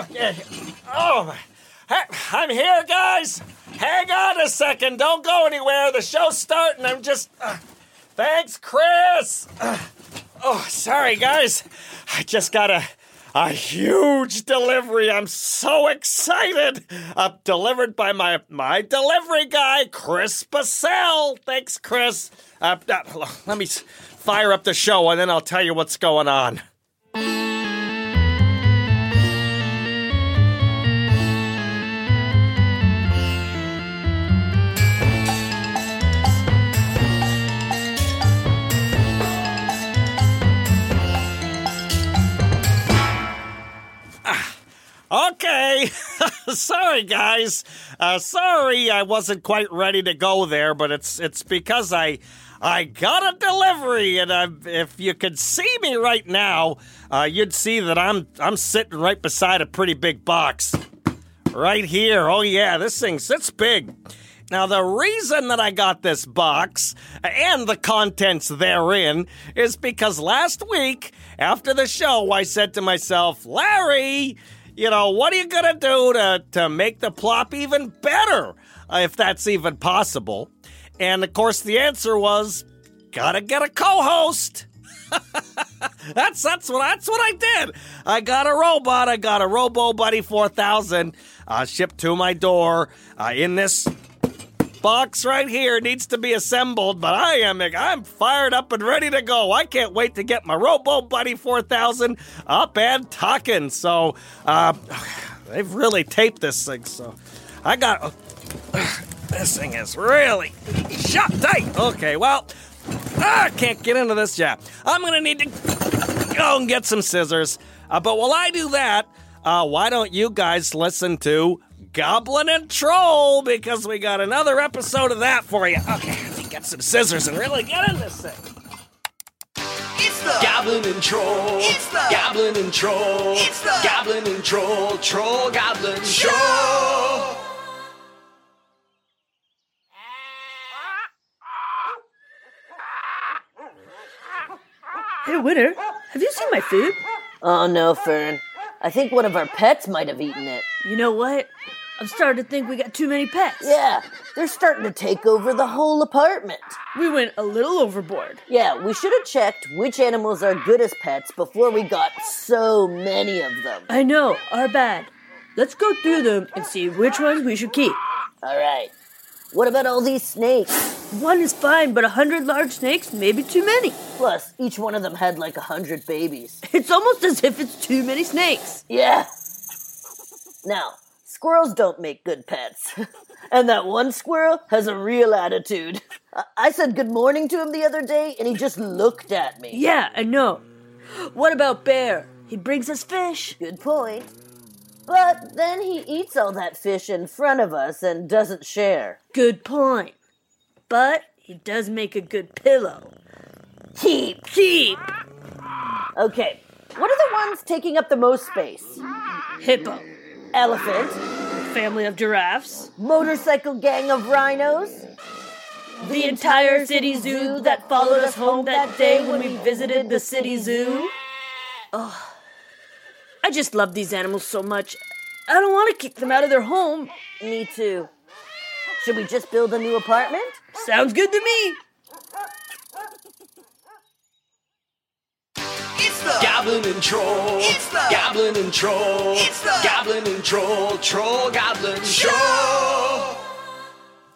Okay. Oh, my. Hey, I'm here, guys. Hang on a second. Don't go anywhere. The show's starting. I'm just. Uh, thanks, Chris. Uh, oh, sorry, guys. I just got a a huge delivery. I'm so excited. Uh, delivered by my my delivery guy, Chris Bussel. Thanks, Chris. Uh, uh, let me fire up the show, and then I'll tell you what's going on. Okay. sorry, guys. Uh, sorry, I wasn't quite ready to go there, but it's it's because I I got a delivery, and I, if you could see me right now, uh, you'd see that I'm I'm sitting right beside a pretty big box, right here. Oh yeah, this thing's it's big. Now, the reason that I got this box and the contents therein is because last week, after the show, I said to myself, Larry, you know, what are you going to do to, to make the plop even better, uh, if that's even possible? And of course, the answer was, gotta get a co-host. that's that's what that's what I did. I got a robot. I got a Robo Buddy 4000 uh, shipped to my door uh, in this box right here needs to be assembled, but I am I'm fired up and ready to go. I can't wait to get my Robo Buddy 4000 up and talking. So, uh, they've really taped this thing. So, I got uh, this thing is really shut tight. Okay, well, I can't get into this yet. I'm gonna need to go and get some scissors. Uh, but while I do that, uh, why don't you guys listen to Goblin and Troll because we got another episode of that for you. Okay, let me get some scissors and really get in this thing. It's the Goblin and Troll. It's the Goblin and Troll. It's the Goblin and Troll. Troll Goblin Show. Hey, Winter, have you seen my food? Oh no, Fern. I think one of our pets might have eaten it. You know what? I'm starting to think we got too many pets. Yeah, they're starting to take over the whole apartment. We went a little overboard. Yeah, we should have checked which animals are good as pets before we got so many of them. I know, our bad. Let's go through them and see which ones we should keep. All right. What about all these snakes? One is fine, but a hundred large snakes may be too many. Plus, each one of them had like a hundred babies. It's almost as if it's too many snakes. Yeah. Now, squirrels don't make good pets. and that one squirrel has a real attitude. I-, I said good morning to him the other day, and he just looked at me. Yeah, I know. What about Bear? He brings us fish. Good point. But then he eats all that fish in front of us and doesn't share. Good point. But he does make a good pillow. Keep. Keep! Okay, what are the ones taking up the most space? Hippo. Elephant, Family of giraffes. motorcycle gang of rhinos, The entire city zoo that followed us home that day when we visited the city zoo. Oh, I just love these animals so much. I don't want to kick them out of their home. Me too. Should we just build a new apartment? Sounds good to me. The Goblin and Troll. It's the Goblin and Troll. It's the Goblin and Troll. Troll Goblin Show.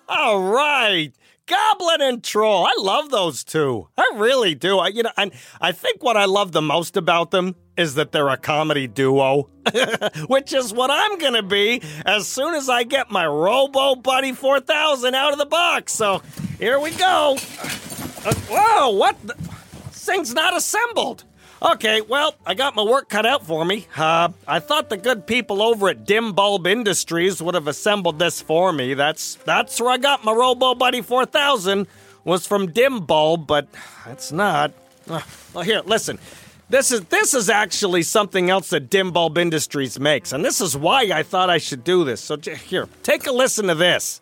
All right. Goblin and Troll. I love those two. I really do. I, you know, and I think what I love the most about them is that they're a comedy duo, which is what I'm going to be as soon as I get my Robo Buddy 4000 out of the box. So here we go. Uh, whoa, what? The? This thing's not assembled. Okay, well, I got my work cut out for me. Uh, I thought the good people over at Dim Bulb Industries would have assembled this for me. That's that's where I got my Robo Buddy 4000 was from Dim Bulb, but it's not. Uh, well, here, listen. This is this is actually something else that Dim Bulb Industries makes, and this is why I thought I should do this. So here, take a listen to this.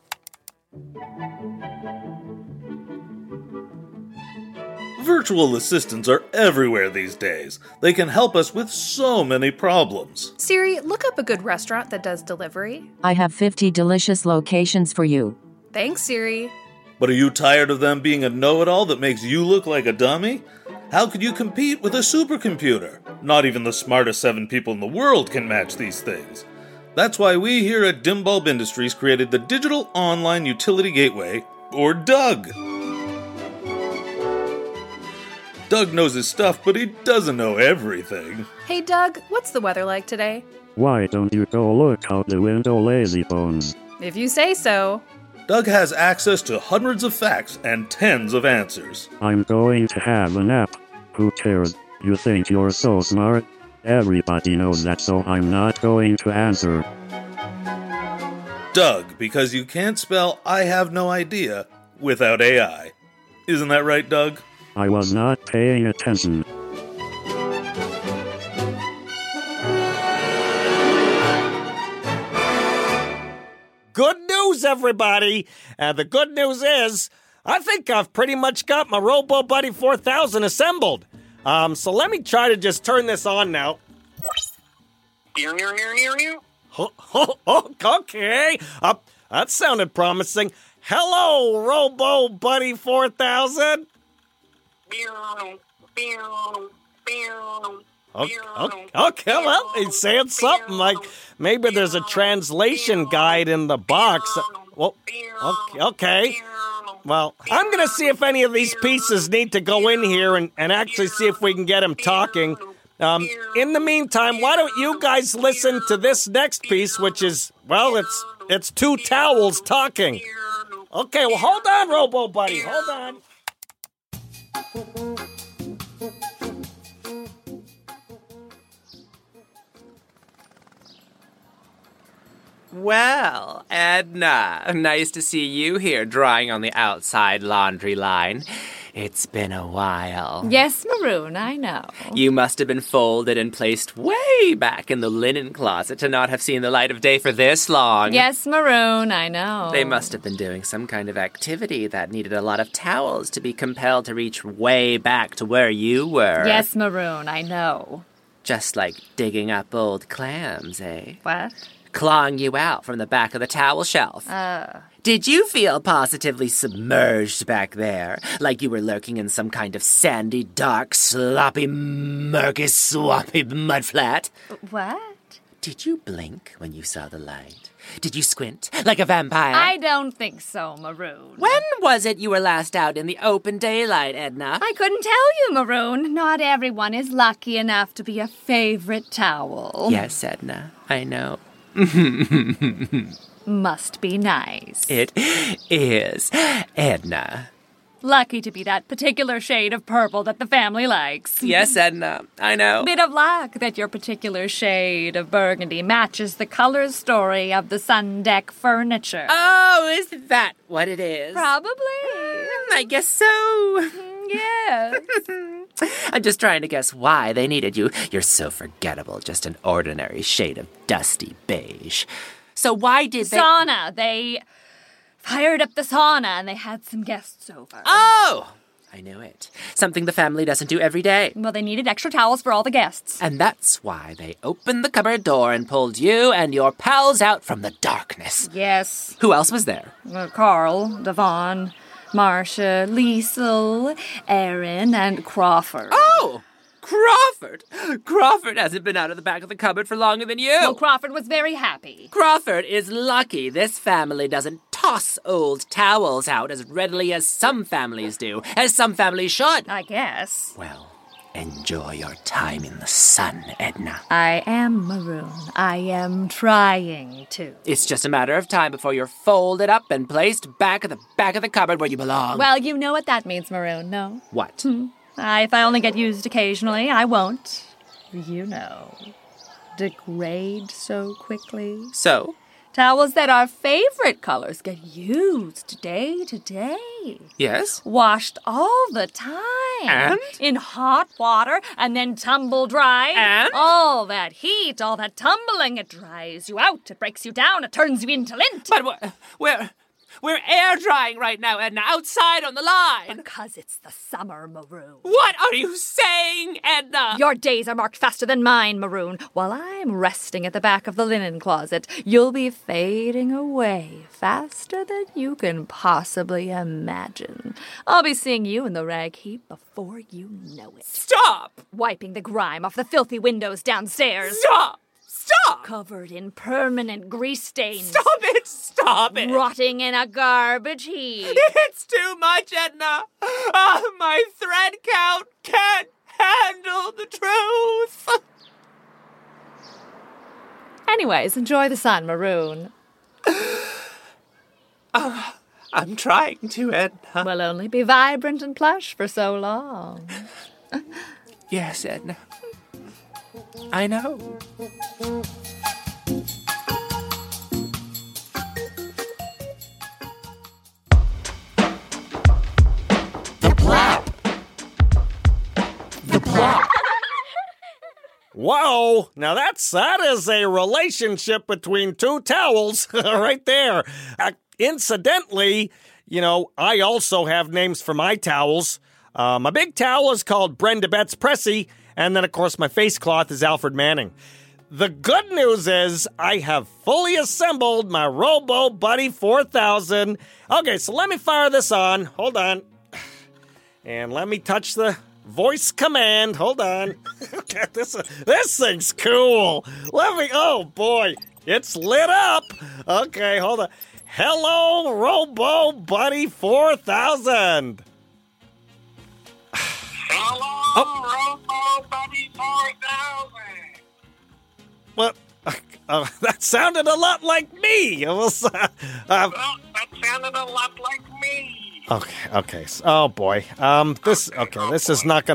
Virtual assistants are everywhere these days. They can help us with so many problems. Siri, look up a good restaurant that does delivery. I have 50 delicious locations for you. Thanks, Siri. But are you tired of them being a know it all that makes you look like a dummy? How could you compete with a supercomputer? Not even the smartest seven people in the world can match these things. That's why we here at Dimbulb Industries created the Digital Online Utility Gateway, or DOUG. Doug knows his stuff, but he doesn't know everything. Hey, Doug, what's the weather like today? Why don't you go look out the window, lazy bones? If you say so. Doug has access to hundreds of facts and tens of answers. I'm going to have a nap. Who cares? You think you're so smart? Everybody knows that, so I'm not going to answer. Doug, because you can't spell I have no idea without AI. Isn't that right, Doug? I was not paying attention. Good news, everybody. Uh, the good news is, I think I've pretty much got my Robo Buddy 4000 assembled. Um, so let me try to just turn this on now. Oh, okay. Uh, that sounded promising. Hello, Robo Buddy 4000. Okay, okay, well, he's saying something like maybe there's a translation guide in the box. Well, okay, okay. Well, I'm going to see if any of these pieces need to go in here and, and actually see if we can get him talking. Um, in the meantime, why don't you guys listen to this next piece, which is, well, it's it's two towels talking. Okay, well, hold on, Robo Buddy, hold on. Well, Edna, nice to see you here drying on the outside laundry line. It's been a while. Yes, Maroon, I know. You must have been folded and placed way back in the linen closet to not have seen the light of day for this long. Yes, Maroon, I know. They must have been doing some kind of activity that needed a lot of towels to be compelled to reach way back to where you were. Yes, Maroon, I know. Just like digging up old clams, eh? What? Clawing you out from the back of the towel shelf. Uh. Did you feel positively submerged back there? Like you were lurking in some kind of sandy, dark, sloppy, murky, swampy mudflat? What? Did you blink when you saw the light? Did you squint like a vampire? I don't think so, Maroon. When was it you were last out in the open daylight, Edna? I couldn't tell you, Maroon. Not everyone is lucky enough to be a favorite towel. Yes, Edna, I know. Must be nice. It is. Edna. Lucky to be that particular shade of purple that the family likes. Yes, Edna, I know. Bit of luck that your particular shade of burgundy matches the color story of the sun deck furniture. Oh, is that what it is? Probably. Hmm, I guess so. Hmm, yes. I'm just trying to guess why they needed you. You're so forgettable, just an ordinary shade of dusty beige. So why did they. Sauna. They fired up the sauna and they had some guests over. Oh! I knew it. Something the family doesn't do every day. Well, they needed extra towels for all the guests. And that's why they opened the cupboard door and pulled you and your pals out from the darkness. Yes. Who else was there? Uh, Carl, Devon, Marcia, Liesel, Aaron, and Crawford. Oh! Crawford! Crawford hasn't been out of the back of the cupboard for longer than you. Well, Crawford was very happy. Crawford is lucky this family doesn't toss old towels out as readily as some families do, as some families should. I guess. Well, enjoy your time in the sun, Edna. I am maroon. I am trying to. It's just a matter of time before you're folded up and placed back at the back of the cupboard where you belong. Well, you know what that means, maroon, no? what? Hmm. I, if I only get used occasionally, I won't. You know. Degrade so quickly. So? Towels that are favorite colors get used day to day. Yes? Washed all the time. And? In hot water and then tumble dry. And? All that heat, all that tumbling, it dries you out, it breaks you down, it turns you into lint. But wh- where We're air drying right now, Edna, outside on the line. Because it's the summer, Maroon. What are you saying, Edna? Your days are marked faster than mine, Maroon. While I'm resting at the back of the linen closet, you'll be fading away faster than you can possibly imagine. I'll be seeing you in the rag heap before you know it. Stop! Wiping the grime off the filthy windows downstairs. Stop! Stop! Covered in permanent grease stains. Stop it! Stop it! Rotting in a garbage heap. It's too much, Edna. Ah, my thread count can't handle the truth. Anyways, enjoy the sun, Maroon. Uh, I'm trying to, Edna. We'll only be vibrant and plush for so long. yes, Edna. I know. The plot. The plot. Whoa! Now that's that is a relationship between two towels right there. Uh, incidentally, you know, I also have names for my towels. Uh, my big towel is called Brenda Betts Pressy, and then of course my face cloth is Alfred Manning. The good news is I have fully assembled my Robo Buddy 4000. Okay, so let me fire this on. Hold on. And let me touch the voice command. Hold on. okay, this this thing's cool. Let me. Oh boy, it's lit up. Okay, hold on. Hello, Robo Buddy 4000. Hello, Robo Buddy 4000. Well, uh, that sounded a lot like me. It was. Uh, uh, Well, that sounded a lot like me. okay. Okay. Oh boy. Um. This. Okay. This is not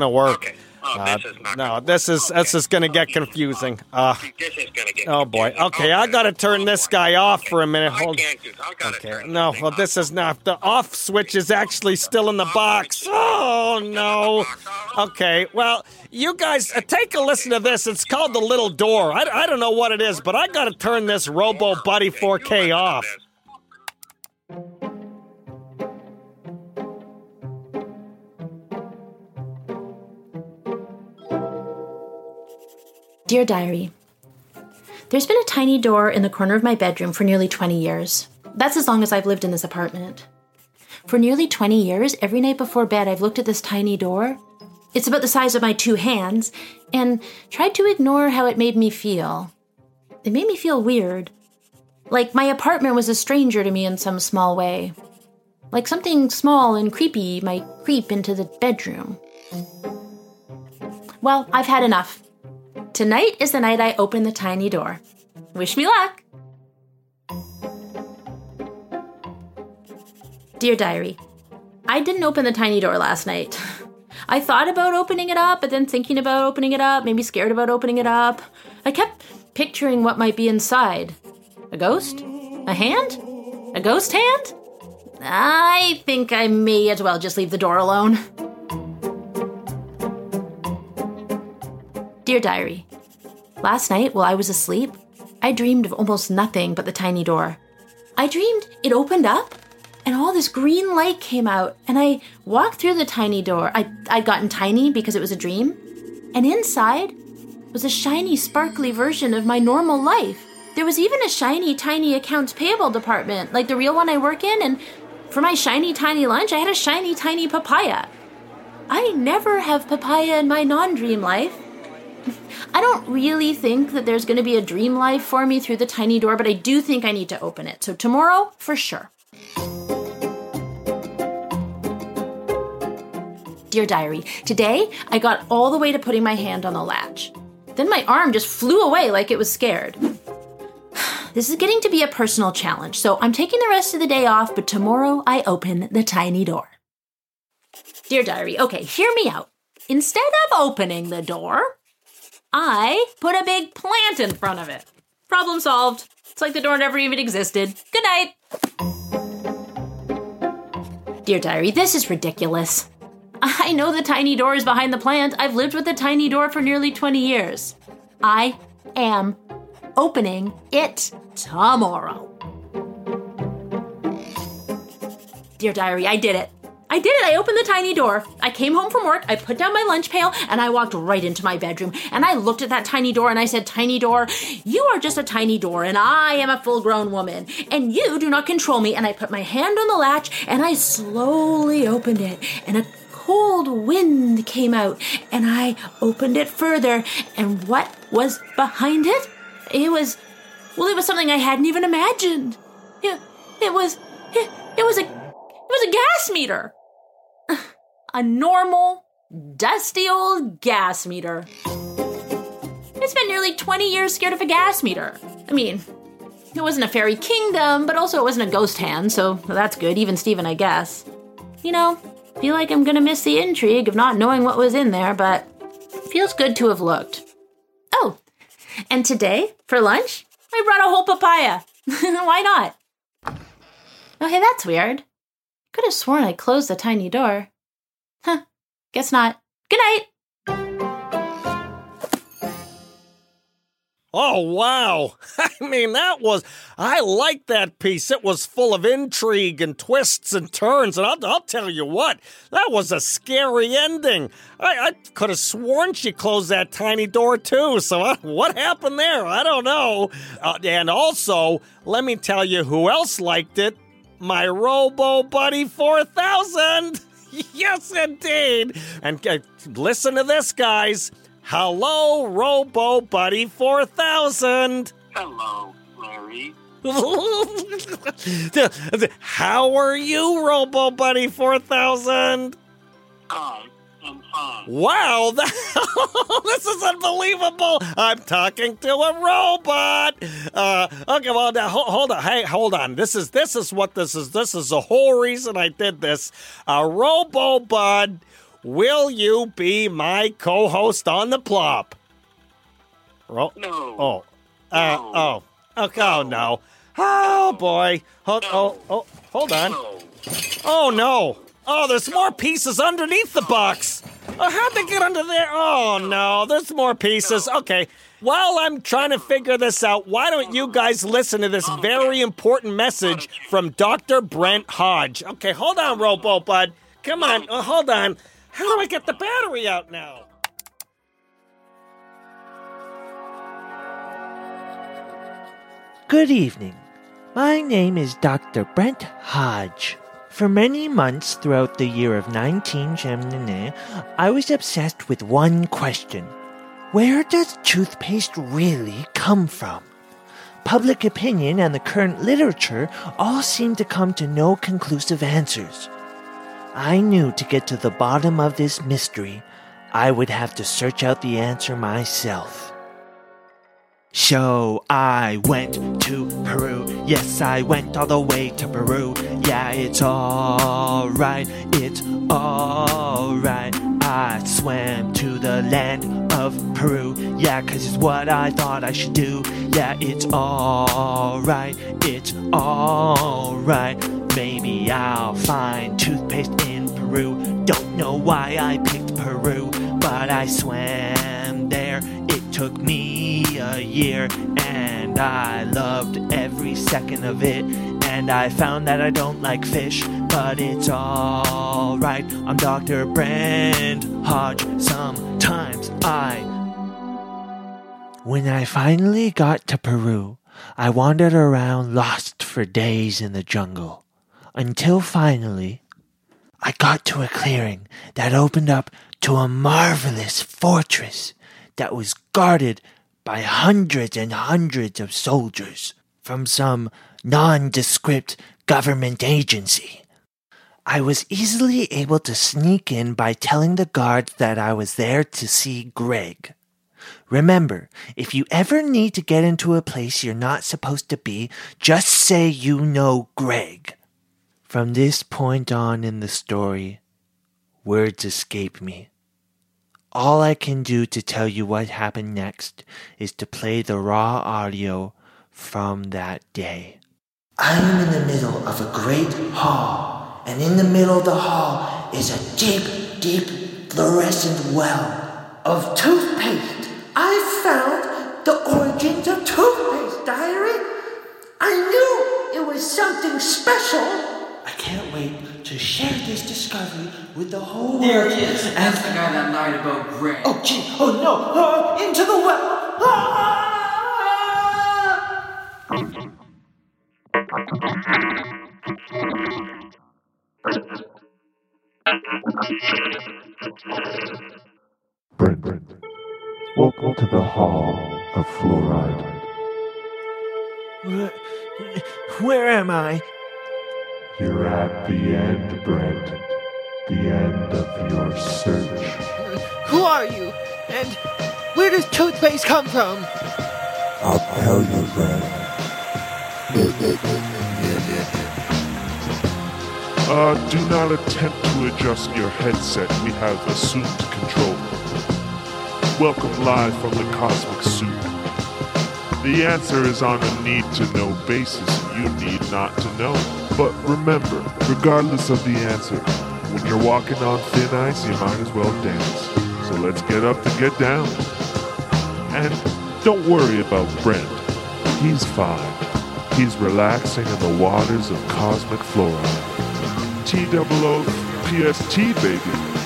going to work. Uh, no, this is this is going to get confusing. Uh, This is gonna get. oh boy. Okay, I got to turn this guy off for a minute. Hold. Can't do. I Okay. No, well, this is not. The off switch is actually still in the box. Oh no. Okay. Well, you guys uh, take a listen to this. It's called the Little Door. I, I don't know what it is, but I got to turn this Robo Buddy 4K off. Dear Diary, There's been a tiny door in the corner of my bedroom for nearly 20 years. That's as long as I've lived in this apartment. For nearly 20 years, every night before bed, I've looked at this tiny door. It's about the size of my two hands, and tried to ignore how it made me feel. It made me feel weird. Like my apartment was a stranger to me in some small way. Like something small and creepy might creep into the bedroom. Well, I've had enough. Tonight is the night I open the tiny door. Wish me luck! Dear Diary, I didn't open the tiny door last night. I thought about opening it up, but then thinking about opening it up, maybe scared about opening it up. I kept picturing what might be inside. A ghost? A hand? A ghost hand? I think I may as well just leave the door alone. Dear Diary, last night while I was asleep, I dreamed of almost nothing but the tiny door. I dreamed it opened up and all this green light came out, and I walked through the tiny door. I, I'd gotten tiny because it was a dream, and inside was a shiny, sparkly version of my normal life. There was even a shiny, tiny accounts payable department, like the real one I work in, and for my shiny, tiny lunch, I had a shiny, tiny papaya. I never have papaya in my non dream life. I don't really think that there's going to be a dream life for me through the tiny door, but I do think I need to open it. So tomorrow, for sure. Dear Diary, today I got all the way to putting my hand on the latch. Then my arm just flew away like it was scared. This is getting to be a personal challenge, so I'm taking the rest of the day off, but tomorrow I open the tiny door. Dear Diary, okay, hear me out. Instead of opening the door, I put a big plant in front of it. Problem solved. It's like the door never even existed. Good night. Dear Diary, this is ridiculous. I know the tiny door is behind the plant. I've lived with the tiny door for nearly 20 years. I am opening it tomorrow. Dear diary, I did it. I did it. I opened the tiny door. I came home from work. I put down my lunch pail and I walked right into my bedroom. And I looked at that tiny door and I said, Tiny door, you are just a tiny door and I am a full grown woman. And you do not control me. And I put my hand on the latch and I slowly opened it. And a cold wind came out and I opened it further. And what was behind it? It was, well, it was something I hadn't even imagined. It, it was, it, it was a, it was a gas meter. A normal, dusty old gas meter. It's been nearly 20 years scared of a gas meter. I mean, it wasn't a fairy kingdom, but also it wasn't a ghost hand, so that's good, even Steven, I guess. You know, feel like I'm gonna miss the intrigue of not knowing what was in there, but feels good to have looked. Oh, and today, for lunch, I brought a whole papaya. Why not? Hey, that's weird. Could have sworn I closed the tiny door. Huh, guess not. Good night. Oh, wow. I mean, that was, I like that piece. It was full of intrigue and twists and turns. And I'll, I'll tell you what, that was a scary ending. I, I could have sworn she closed that tiny door too. So uh, what happened there? I don't know. Uh, and also, let me tell you who else liked it. My Robo Buddy 4000. yes, indeed. And uh, listen to this, guys. Hello, Robo Buddy 4000. Hello, Larry. How are you, Robo Buddy 4000? I am fine. Wow, that, this is unbelievable. I'm talking to a robot. Uh, okay, well now hold, hold on. Hey, hold on. This is this is what this is. This is the whole reason I did this. A Robo Bud Will you be my co-host on the plop? Ro- No. Oh. Uh, oh. Okay. Oh no. Oh boy. Hold. Oh. Oh. Hold on. Oh no. Oh, there's more pieces underneath the box. Oh, how'd they get under there? Oh no. There's more pieces. Okay. While I'm trying to figure this out, why don't you guys listen to this very important message from Dr. Brent Hodge? Okay, hold on, Robo Bud. Come on. Oh, hold on. How do I get the battery out now? Good evening. My name is Dr. Brent Hodge. For many months throughout the year of 1979, I was obsessed with one question. Where does toothpaste really come from? Public opinion and the current literature all seem to come to no conclusive answers. I knew to get to the bottom of this mystery, I would have to search out the answer myself. So I went to Peru. Yes, I went all the way to Peru. Yeah, it's alright. It's alright. I swam to the land of Peru. Yeah, cause it's what I thought I should do. Yeah, it's alright. It's alright. Maybe I'll find toothpaste in Peru. Don't know why I picked Peru, but I swam there. It took me a year, and I loved every second of it. And I found that I don't like fish, but it's alright. I'm Dr. Brent Hodge. Sometimes I. When I finally got to Peru, I wandered around lost for days in the jungle. Until finally, I got to a clearing that opened up to a marvelous fortress that was guarded by hundreds and hundreds of soldiers from some nondescript government agency. I was easily able to sneak in by telling the guards that I was there to see Greg. Remember, if you ever need to get into a place you're not supposed to be, just say you know Greg. From this point on in the story, words escape me. All I can do to tell you what happened next is to play the raw audio from that day. I am in the middle of a great hall, and in the middle of the hall is a deep, deep fluorescent well of toothpaste. I found the origins of toothpaste, diary. I knew it was something special. I can't wait to share this discovery with the whole There world. he is. And That's the guy that lied about Greg. Oh, gee. Oh, no. Oh, into the well. Ah! Brent, welcome to the Hall of Fluoride. Where, where am I? You're at the end, Brent. The end of your search. Who are you? And where does toothpaste come from? I'll tell you, Brent. Uh, do not attempt to adjust your headset. We have assumed control. Welcome live from the Cosmic Suit. The answer is on a need to know basis. You need not to know. But remember, regardless of the answer, when you're walking on thin ice, you might as well dance. So let's get up and get down. And don't worry about Brent. He's fine. He's relaxing in the waters of cosmic fluoride. T double O PST, baby.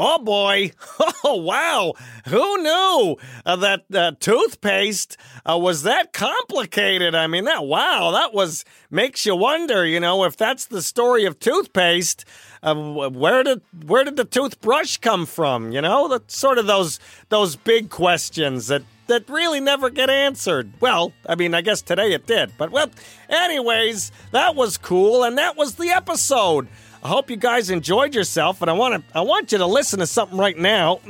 Oh boy! Oh wow! Who knew uh, that uh, toothpaste uh, was that complicated? I mean, that wow, that was makes you wonder. You know, if that's the story of toothpaste, uh, where did where did the toothbrush come from? You know, that's sort of those those big questions that that really never get answered. Well, I mean, I guess today it did. But well, anyways, that was cool, and that was the episode. I hope you guys enjoyed yourself, and I want to I want you to listen to something right now.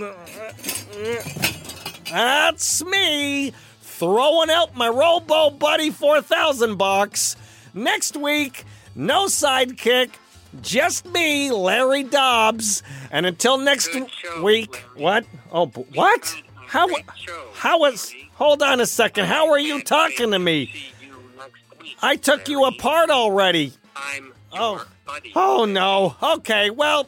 That's me throwing out my Robo Buddy 4000 box. Next week, no sidekick, just me, Larry Dobbs. And until next week, what? Oh, b- what? How? How is? Hold on a second. How are you talking to me? I took you apart already. I'm Oh, oh no. Okay, well,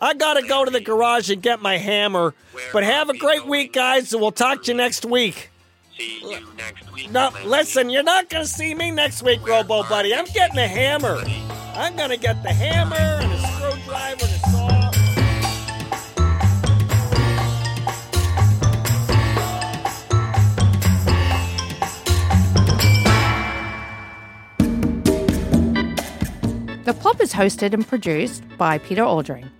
I gotta go to the garage and get my hammer. But have a great week, guys, and we'll talk to you next week. See you next week. No, listen, you're not gonna see me next week, Robo Buddy. I'm getting a hammer. I'm gonna get the hammer The Plop is hosted and produced by Peter Oldring.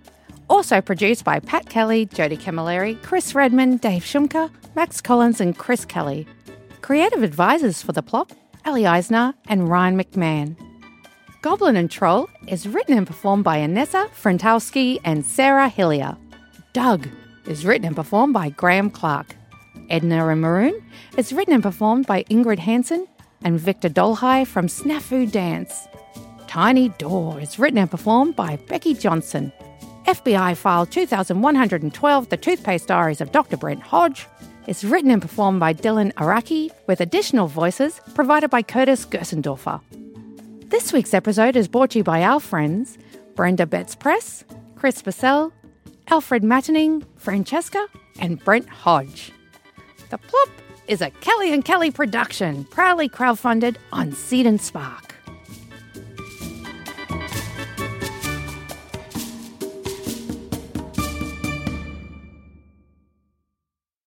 Also produced by Pat Kelly, Jodie Camilleri, Chris Redman, Dave Shumka, Max Collins, and Chris Kelly. Creative advisors for The Plop, Ali Eisner and Ryan McMahon. Goblin and Troll is written and performed by Inessa Frantowski and Sarah Hillier. Doug is written and performed by Graham Clark. Edna and Maroon is written and performed by Ingrid Hansen and Victor Dolhai from Snafu Dance. Tiny Door is written and performed by Becky Johnson. FBI File 2112, The Toothpaste Diaries of Dr. Brent Hodge, is written and performed by Dylan Araki, with additional voices provided by Curtis Gerstendorfer. This week's episode is brought to you by our friends Brenda Betts Press, Chris Bussel, Elfred Matining, Francesca, and Brent Hodge. The Plop is a Kelly and Kelly production, proudly crowdfunded on Seed and Spark.